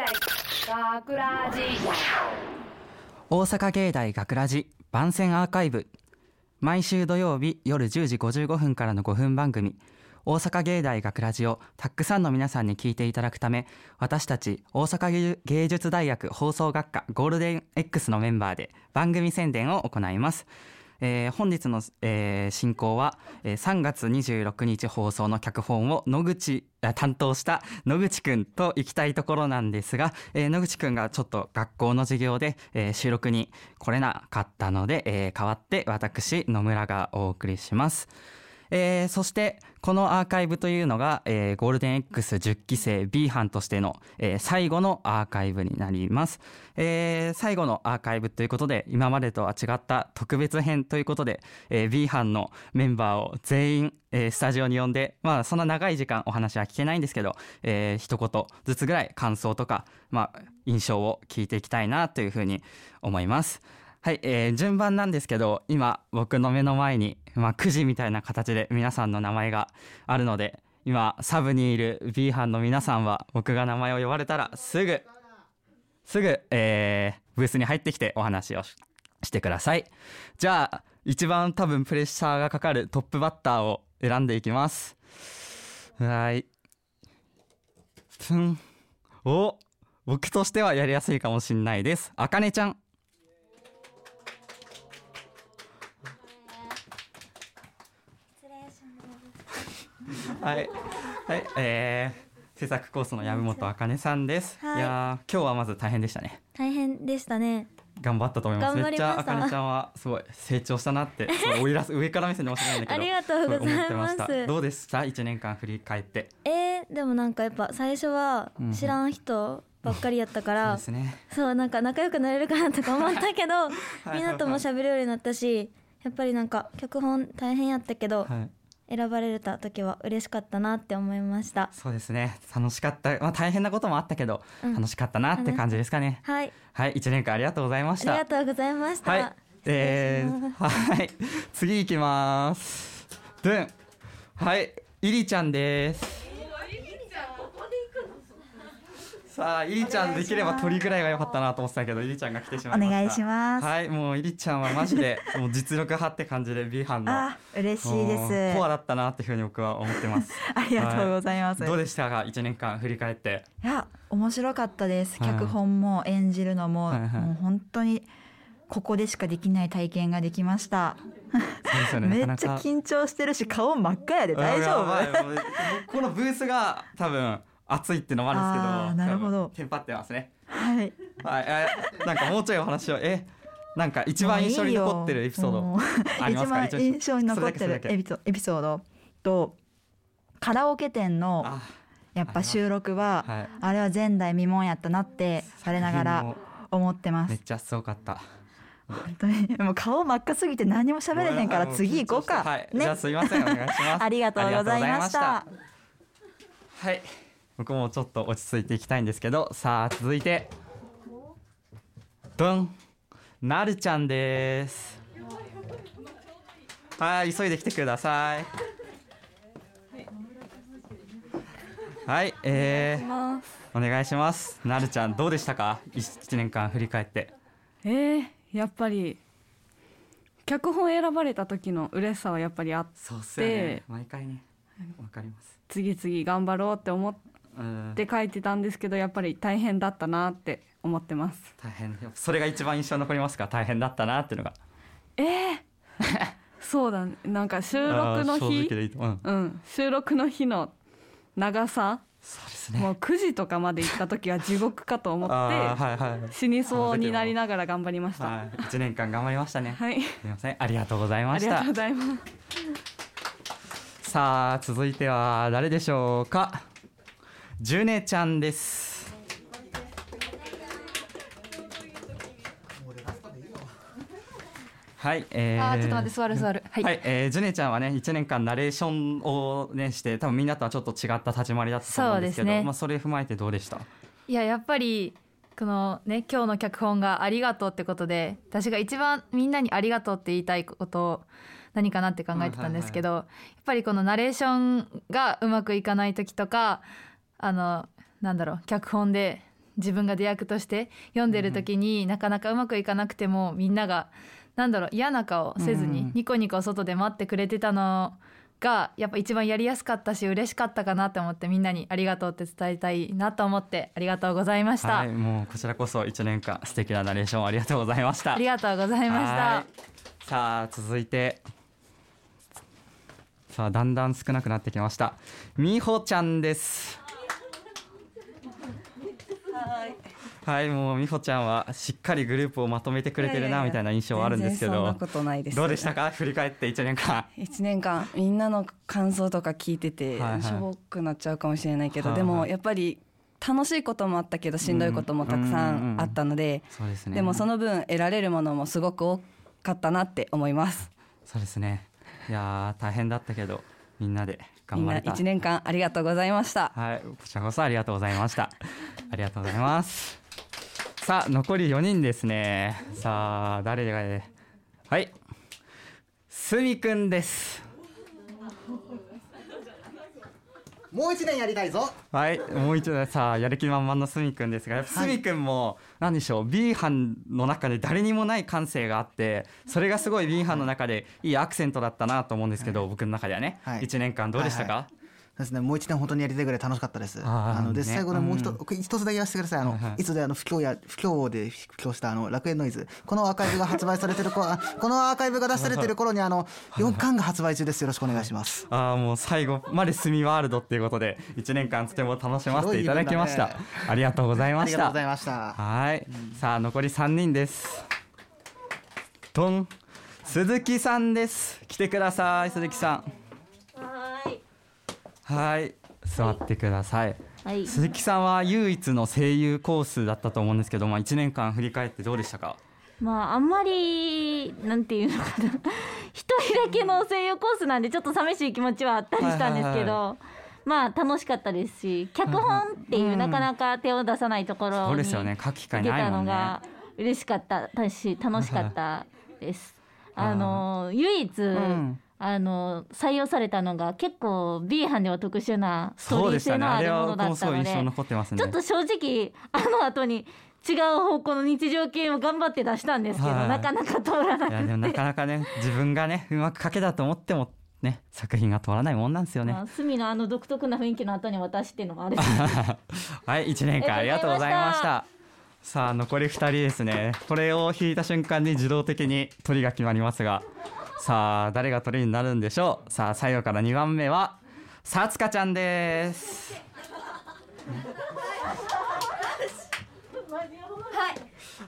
大学ラジ。大阪芸大学ラジ番宣アーカイブ。毎週土曜日夜10時55分からの5分番組。大阪芸大学ラジをたくさんの皆さんに聞いていただくため私たち大阪芸術大学放送学科ゴールデン X のメンバーで番組宣伝を行います。えー本日の、えー進行は、えー3月26日放送の脚本を野口担当した野口くんと行きたいところなんですが、えー野口くんがちょっと学校の授業で、えー収録に来れなかったので、えー代わって私野村がお送りします。えーそしてこのアーカイブというのが、えーゴールデン X10 期生 B 班としての、えー最後のアーカイブになります、えー最後のアーカイブということで今までとは違った特別編ということで、えー B 班のメンバーを全員、えースタジオに呼んでまあそんな長い時間お話は聞けないんですけど、えー一言ずつぐらい感想とか、まあ、印象を聞いていきたいなというふうに思います。はい、えー順番なんですけど今僕の目の前に、まあ、くじみたいな形で皆さんの名前があるので今サブにいる B 班の皆さんは僕が名前を呼ばれたらすぐすぐ、えーブースに入ってきてお話をしてください。じゃあ一番多分プレッシャーがかかるトップバッターを選んでいきます。はい。ふん。お僕としてはやりやすいかもしんないです。あかねちゃん。はい、はい、えー、制作コースの山本あかねさんです。はいいやー今日はまず大変でしたね。大変でしたね頑張ったと思います。めっちゃあかねちゃんはすごい成長したなって、すごい追い出す上から目線で申し訳ないんだけど。ありがとうございますどうでした？一年間振り返って。えー、でもなんかやっぱ最初はうん知らん人ばっかりやったかそうら、ですね。そうなんか仲良くなれるかなとか思ったけど いみんなとも喋るようになったしやっぱりなんか脚本大変やったけど、はい。選ばれた時は嬉しかったなって思いましたそうですね。楽しかった。まあ大変なこともあったけど、うん楽しかったなって感じですかね。はいはい、一年間ありがとうございました。ありがとうございました、はい。えー、はい。次行きます。でん。はい。イリちゃんです。さあ、イリちゃんできれば鳥ぐらいが良かったなと思ってたけど、イリちゃんが来てしまいました。お願いしますはい、もうイリちゃんはマジで、もう実力派って感じで B 班の。あ、嬉しいです。コアだったなっていうふうに僕は思ってます。ありがとうございます。どうでしたか、一年間振り返って？いや、面白かったです。はい脚本も演じるのも、はいはいもう本当にここでしかできない体験ができました。そうですよね。めっなかなかちゃ緊張してるし、顔真っ赤やで大丈や夫。ばいもうこのブースが多分熱いってのもあるんですけどなるほど。テンパってますね。はい。はい。えなんかもうちょいお話を。えなんか一番印象に残ってるエピソード。ありますか？一番印象に残ってるエピソード。とカラオケ店のあやっぱ収録ははい。あれは前代未聞やったなって我ながら思ってます。めっちゃすごかった。本当にもう顔真っ赤すぎて何も喋れへんから次行こうか。はい、ね。じゃあすいませんお願いします。ありがとうございました。ありがとうございました。はい僕もちょっと落ち着いていきたいんですけどさあ続いて。ドン。なるちゃんです。はい急いで来てください。はいえー、お願いします。なるちゃんどうでしたか？一年間振り返って。えー、やっぱり脚本選ばれた時の嬉しさはやっぱりあって。そうっすよね。毎回ねわかります。次々頑張ろうって思っうん。て書いてたんですけどやっぱり大変だったなって思ってます。大変。それが一番印象に残りますか？大変だったなっていうのが。えー、そうだね。なんか収録の日。うん。うん。収録の日の長さ。そうですね。もう9時とかまで行った時は地獄かと思って はいはい。死にそうになりながら頑張りました。はい。一年間頑張りましたね。はい。すみません。ありがとうございました。ありがとうございます。さあ続いては誰でしょうか？ジュネちゃんです。はい、えー、あーちょっと待って座る座る。はい、はい、えー、ジュネちゃんはね1年間ナレーションをねして多分みんなとはちょっと違った立ち回りだったと思うんですけどね。まあ、それ踏まえてどうでした？いややっぱりこのね今日の脚本が「ありがとう」ってことで私が一番みんなに「ありがとう」って言いたいことを何かなって考えてたんですけど、やっぱりこのナレーションがうまくいかない時とかあのなんだろう脚本で自分が出役として読んでる時になかなかうまくいかなくてもみんながなんだろう嫌な顔せずにうんニコニコ外で待ってくれてたのがやっぱ一番やりやすかったし嬉しかったかなと思ってみんなにありがとうって伝えたいなと思ってありがとうございました、はいもうこちらこそ1年間素敵なナレーションありがとうございました。ありがとうございました。はい。さあ続いて。さあだんだん少なくなってきました。みほちゃんですはいもうみほちゃんはしっかりグループをまとめてくれてるないみたいな印象はあるんですけど。そんなことないです。どうでしたか？振り返って1年間。1年間みんなの感想とか聞いててはいはい。しょぼくなっちゃうかもしれないけど、はいはい。でもやっぱり楽しいこともあったけどしんどいこともたくさんあったので、ですね。でもその分得られるものもすごく多かったなって思います。そうですね。いやー大変だったけどみんなで頑張れた。1年間ありがとうございました。はい、こちらこそありがとうございました。ありがとうございます。さあ、残り4人ですね。さあ、誰がね。はい。すみくんです。もう一年やりたいぞはい、もう一度さあ、やる気満々のすみくんですが、やっぱすみくんも、なんでしょう、B 班の中で誰にもない感性があって、それがすごい B 班の中でいいアクセントだったなと思うんですけど、僕の中ではね、はい1年間どうでしたか、はいそうですねもう一年本当にやりたいぐらい楽しかったです。あのでね。最後でもう一,、うん一つだけ言わせてください。あの、はいつであの不況や不況で不況したあの楽園ノイズ。このアーカイブが発売されてる頃あ このアーカイブが出されてる頃にあの4巻が発売中です。よろしくお願いします。ああもう最後まで住みワールドっていうことで1年間とても楽しませていただきました、広い夢ありがとうございました。ありがとうございました。はい、さあ残り3人です。ドン。鈴木さんです。来てください鈴木さん。はいはい座ってください。はい。鈴木さんは唯一の声優コースだったと思うんですけど、まあ、1年間振り返ってどうでしたか？まああんまりなんていうのかな。一人だけの声優コースなんでちょっと寂しい気持ちはあったりしたんですけど、はまあ楽しかったですし脚本っていう、うんなかなか手を出さないところそうにですよね。書く機会出たないも嬉しかったし楽しかったです。はいあの唯一、んあの採用されたのが結構 B 班では特殊なストーリー性のあるものだったので残ってますね。ちょっと正直あの後に違う方向の日常系を頑張って出したんですけど、はいなかなか通らないいやでもなかなかね自分がねうまく書けたと思ってもね作品が通らないもんなんですよね。まあ、隅のあの独特な雰囲気の後に私っていうのもあるしはい1年間ありがとうございました。さあ残り2人ですね。これを引いた瞬間に自動的に鳥が決まりますがさあ誰が鳥になるんでしょう？さあ最後から2番目はさつかちゃんです。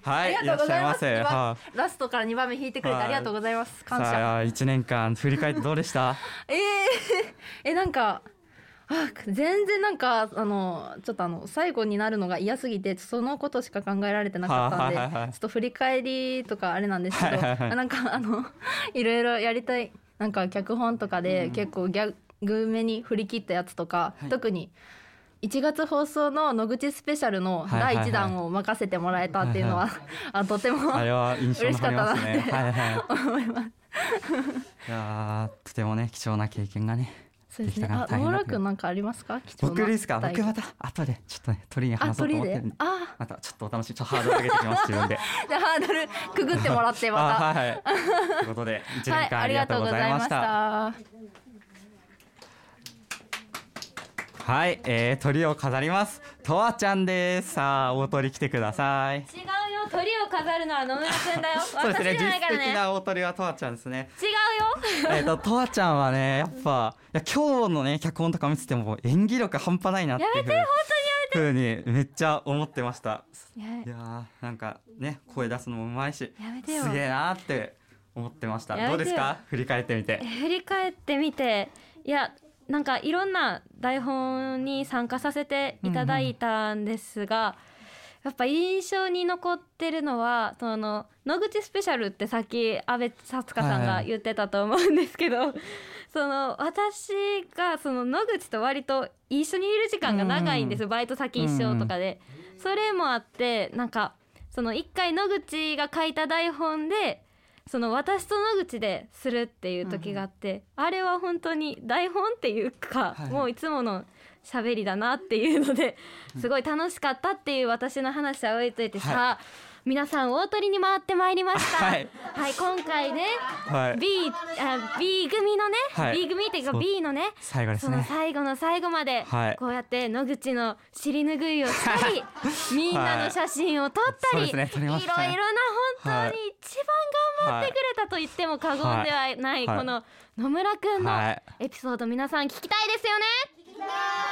はい。いらっしゃいませ。はラストから2番目引いてくれてはい。ありがとうございます。い感謝。さあ1年間振り返ってどうでした？えー、えなんかあ全然なんかあのちょっとあの最後になるのが嫌すぎてそのことしか考えられてなかったんで、はいはいはいはい。ちょっと振り返りとかあれなんですけど、はいはいなんかあの いろいろやりたいなんか脚本とかで結構ギャグめに振り切ったやつとか、はい。特に1月放送の野口スペシャルの第1弾を任せてもらえたっていうのは、あとてもあれは印象残りますね嬉しかったなってはいはい。思います。いやーとてもね貴重な経験がねそうですね。あ、野村大変だけど。くんなんかありますか？僕ですか僕また後でちょっとね鳥にあ、話そうと鳥思ってあ、またちょっとお楽しみちょっとハードル上げてきます自分で。じゃあハードルくぐってもらってまた。あはいはい。ということで1年間ありがとうございました、はい、はい、えー、鳥を飾ります。とわちゃんです。さあ大鳥来てください。違うよ鳥を飾るのは野村くんだよ。そうですね実質的な大鳥はとわちゃんですね。違うよ。えっととわちゃんはねやっぱ いや今日のね脚本とか見てても演技力半端ないなっていうふうにふうにめっちゃ思ってました。やいやーなんかね声出すのもうまいしやめてよ。すげえなーって思ってました。どうですか？振り返ってみて。振り返ってみて。いやなんかいろんな台本に参加させていただいたんですが、やっぱ印象に残ってるのはその野口スペシャルってさっき阿部さつかさんが言ってたと思うんですけど、その私がその野口と割と一緒にいる時間が長いんです、バイト先一緒とかで、それもあってなんかその一回野口が書いた台本でその私と野口でするっていう時があって、あれは本当に台本っていうか、はい。もういつもの喋りだなっていうのですごい楽しかったっていう私の話は置いといてさ、皆さん大鳥に回ってまいりました。はい。はい、今回ね、はい。B あ B 組のね、はい。B 組っていうか B のねその最後ですね。最後の最後まで、はい。こうやって野口の尻拭いをしたり みんなの写真を撮ったり、ね。いろいろな本当に一番頑張ってくれたと言っても過言ではない、はい。この野村くんのはい。エピソード皆さん聞きたいですよね。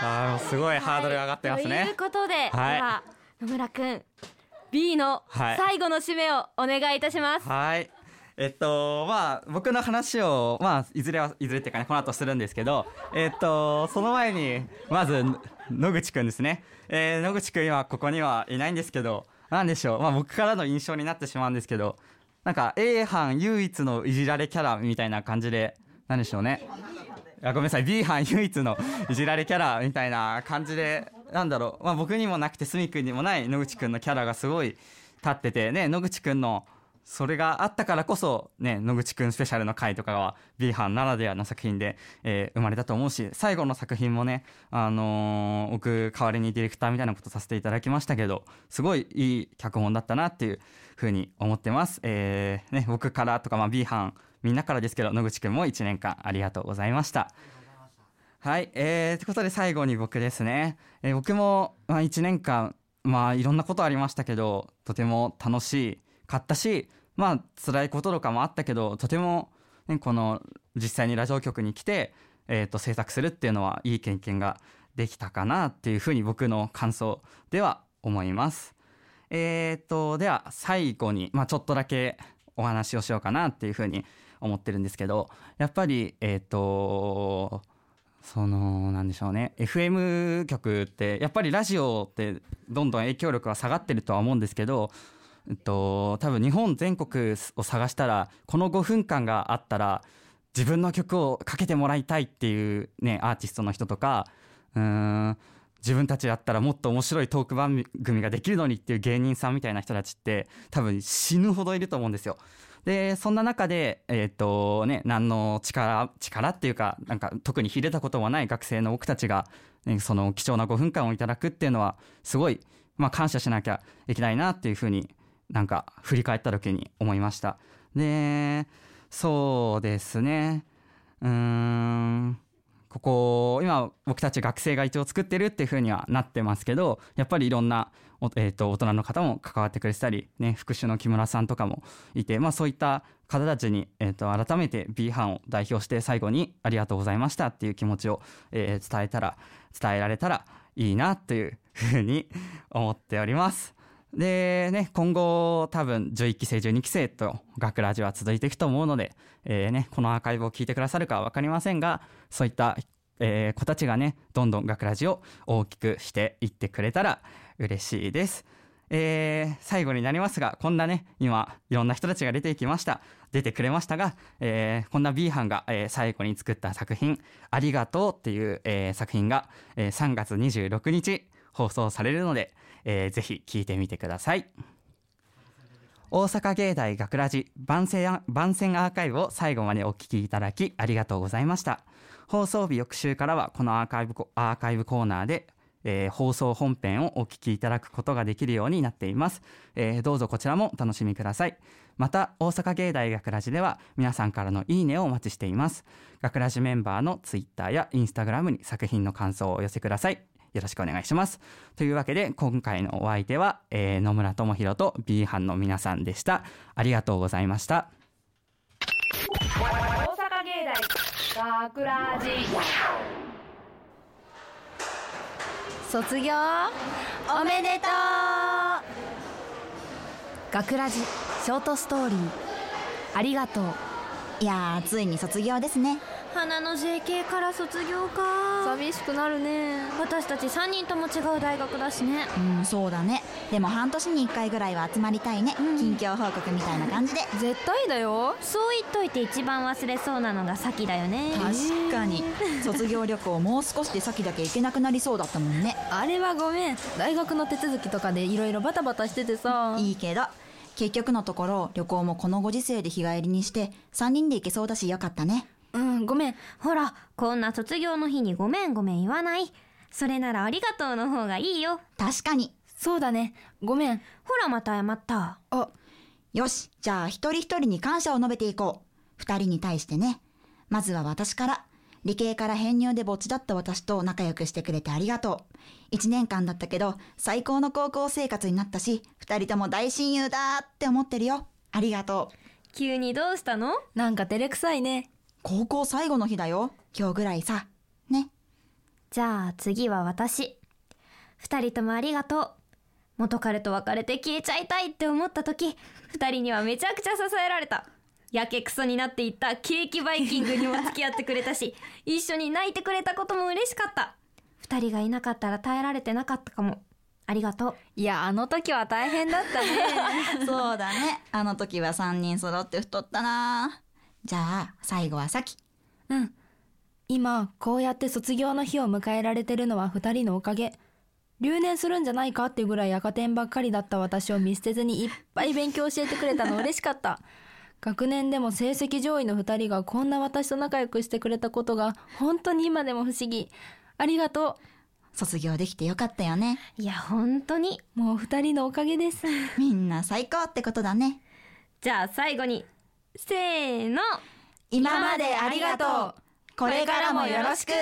あすごいハードル上がってますね。ということで、はい。では野村くん B のはい。最後の締めをお願いいたします。はい。えっとまあ僕の話をまあいずれはいずれっていうかねこの後するんですけどえっとその前にまず野口くんですね、えー野口くん今ここにはいないんですけどなんでしょう。まあ僕からの印象になってしまうんですけどなんか A 班唯一のいじられキャラみたいな感じでなんでしょうねあごめんなさい。B 班唯一のいじられキャラみたいな感じでなんだろう、まあ、僕にもなくてすみくんにもない野口くんのキャラがすごい立っててね野口くんのそれがあったからこそね野口くんスペシャルの回とかは B 班ならではの作品で、えー生まれたと思うし最後の作品もねあのー僕代わりにディレクターみたいなことさせていただきましたけどすごいいい脚本だったなっていうふうに思ってます、えーね、僕からとか、まあ、B 班みんなからですけど野口くんも1年間ありがとうございましたはい、えー、ということで最後に僕ですね、えー僕も、まあ、1年間まあいろんなことありましたけどとても楽しいかったしまあ辛いこととかもあったけどとても、ね、この実際にラジオ局に来て、えー、と制作するっていうのはいい経験ができたかなっていうふうに僕の感想では思います。えー、とでは最後に、まあ、ちょっとだけお話をしようかなっていうふうに思ってるんですけどやっぱりえっ、とそのなんでしょうね FM 局ってやっぱりラジオってどんどん影響力は下がってるとは思うんですけど、えっと、多分日本全国を探したらこの5分間があったら自分の曲をかけてもらいたいっていうねアーティストの人とかうん自分たちだったらもっと面白いトーク番組ができるのにっていう芸人さんみたいな人たちって多分死ぬほどいると思うんですよ。でそんな中でえっ、とね何の力力っていうかなんか特に秀でたこともない学生の僕たちが、ね、その貴重な5分間をいただくっていうのはすごい、まあ、感謝しなきゃいけないなっていうふうになんか振り返った時に思いました。でそうですねうんここ今僕たち学生が一応作ってるっていう風にはなってますけどやっぱりいろんな、えー、と大人の方も関わってくれてたり、ね、副手の木村さんとかもいて、まあ、そういった方たちに、えー、と改めて B 班を代表して最後にありがとうございましたっていう気持ちを、えー伝えたら伝えられたらいいなという風に思っております。でね今後多分11期生12期生と学ラジは続いていくと思うので、えーね、このアーカイブを聞いてくださるかは分かりませんがそういった、えー子たちがねどんどん学ラジを大きくしていってくれたら嬉しいです。えー最後になりますがこんなね今いろんな人たちが出てきました出てくれましたが、えーこんな B 班が、えー最後に作った作品「ありがとう」っていう、えー作品が、えー3月26日放送されるので、えーぜひ聞いてみてください。大阪芸大学ラジ番宣番宣アーカイブを最後までお聞きいただきありがとうございました。放送日翌週からはこのアーカイブコアーカイブコーナーでえー放送本編をお聞きいただくことができるようになっています、えーどうぞこちらもお楽しみください。また大阪芸大学ラジでは皆さんからのいいねをお待ちしています。学ラジメンバーのツイッターやインスタグラムに作品の感想をお寄せください。よろしくお願いします。というわけで今回のお相手は、えー野村智弘と B 班の皆さんでした。ありがとうございました。大阪芸大学ラジ卒業？おめでと学ラジショートストーリー。ありがとう。いやーついに卒業ですね。う花の JK から卒業か。寂しくなるね。私たち3人とも違う大学だしね。うんそうだね。でも半年に1回ぐらいは集まりたいね、近況報告みたいな感じで。絶対だよ。そう言っといて一番忘れそうなのがさきだよね。確かに。卒業旅行もう少しで先だけ行けなくなりそうだったもんね。あれはごめん。大学の手続きとかでいろいろバタバタしててさ。いいけど。結局のところ旅行もこのご時世で日帰りにして3人で行けそうだしよかったねうんごめん。ほらこんな卒業の日にごめんごめん言わない。それならありがとうの方がいいよ。確かに。そうだね。ごめん。ほらまた謝った。あ。よし。じゃあ一人一人に感謝を述べていこう。二人に対してね。まずは私から。理系から編入でぼっちだった私と仲良くしてくれてありがとう。一年間だったけど最高の高校生活になったし二人とも大親友だって思ってるよ。ありがとう。急にどうしたの？なんか照れくさいね高校最後の日だよ。今日ぐらいさ。ね。じゃあ次は私。二人ともありがとう。元彼と別れて消えちゃいたいって思った時二人にはめちゃくちゃ支えられた。やけくそになっていったケーキバイキングにも付き合ってくれたし 一緒に泣いてくれたことも嬉しかった。二人がいなかったら耐えられてなかったかも。ありがとう。いやあの時は大変だったね。そうだね。あの時は三人揃って太ったなじゃあ最後はさき。うん。今こうやって卒業の日を迎えられてるのは二人のおかげ。留年するんじゃないかってぐらい赤点ばっかりだった私を見捨てずにいっぱい勉強教えてくれたの 嬉しかった。学年でも成績上位の二人がこんな私と仲良くしてくれたことが本当に今でも不思議。ありがと卒業できてよかったよね。いや本当に。うもう二人のおかげです。みんな最高ってことだね。じゃあ最後にせーの。今までありがとう。これからもよろしく。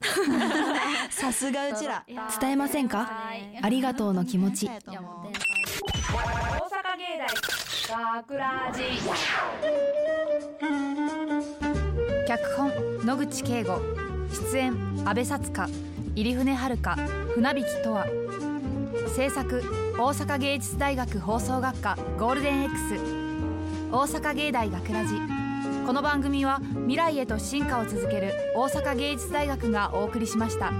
さすがうちら。伝えませんか？ありがとうの気持ち。大阪芸大学ラジ脚本野口圭吾。出演阿部さつか入船遥。船引とわ制作大阪芸術大学放送学科ゴールデン X 大阪芸大学ラジこの番組は未来へと進化を続ける大阪芸術大学がお送りしました。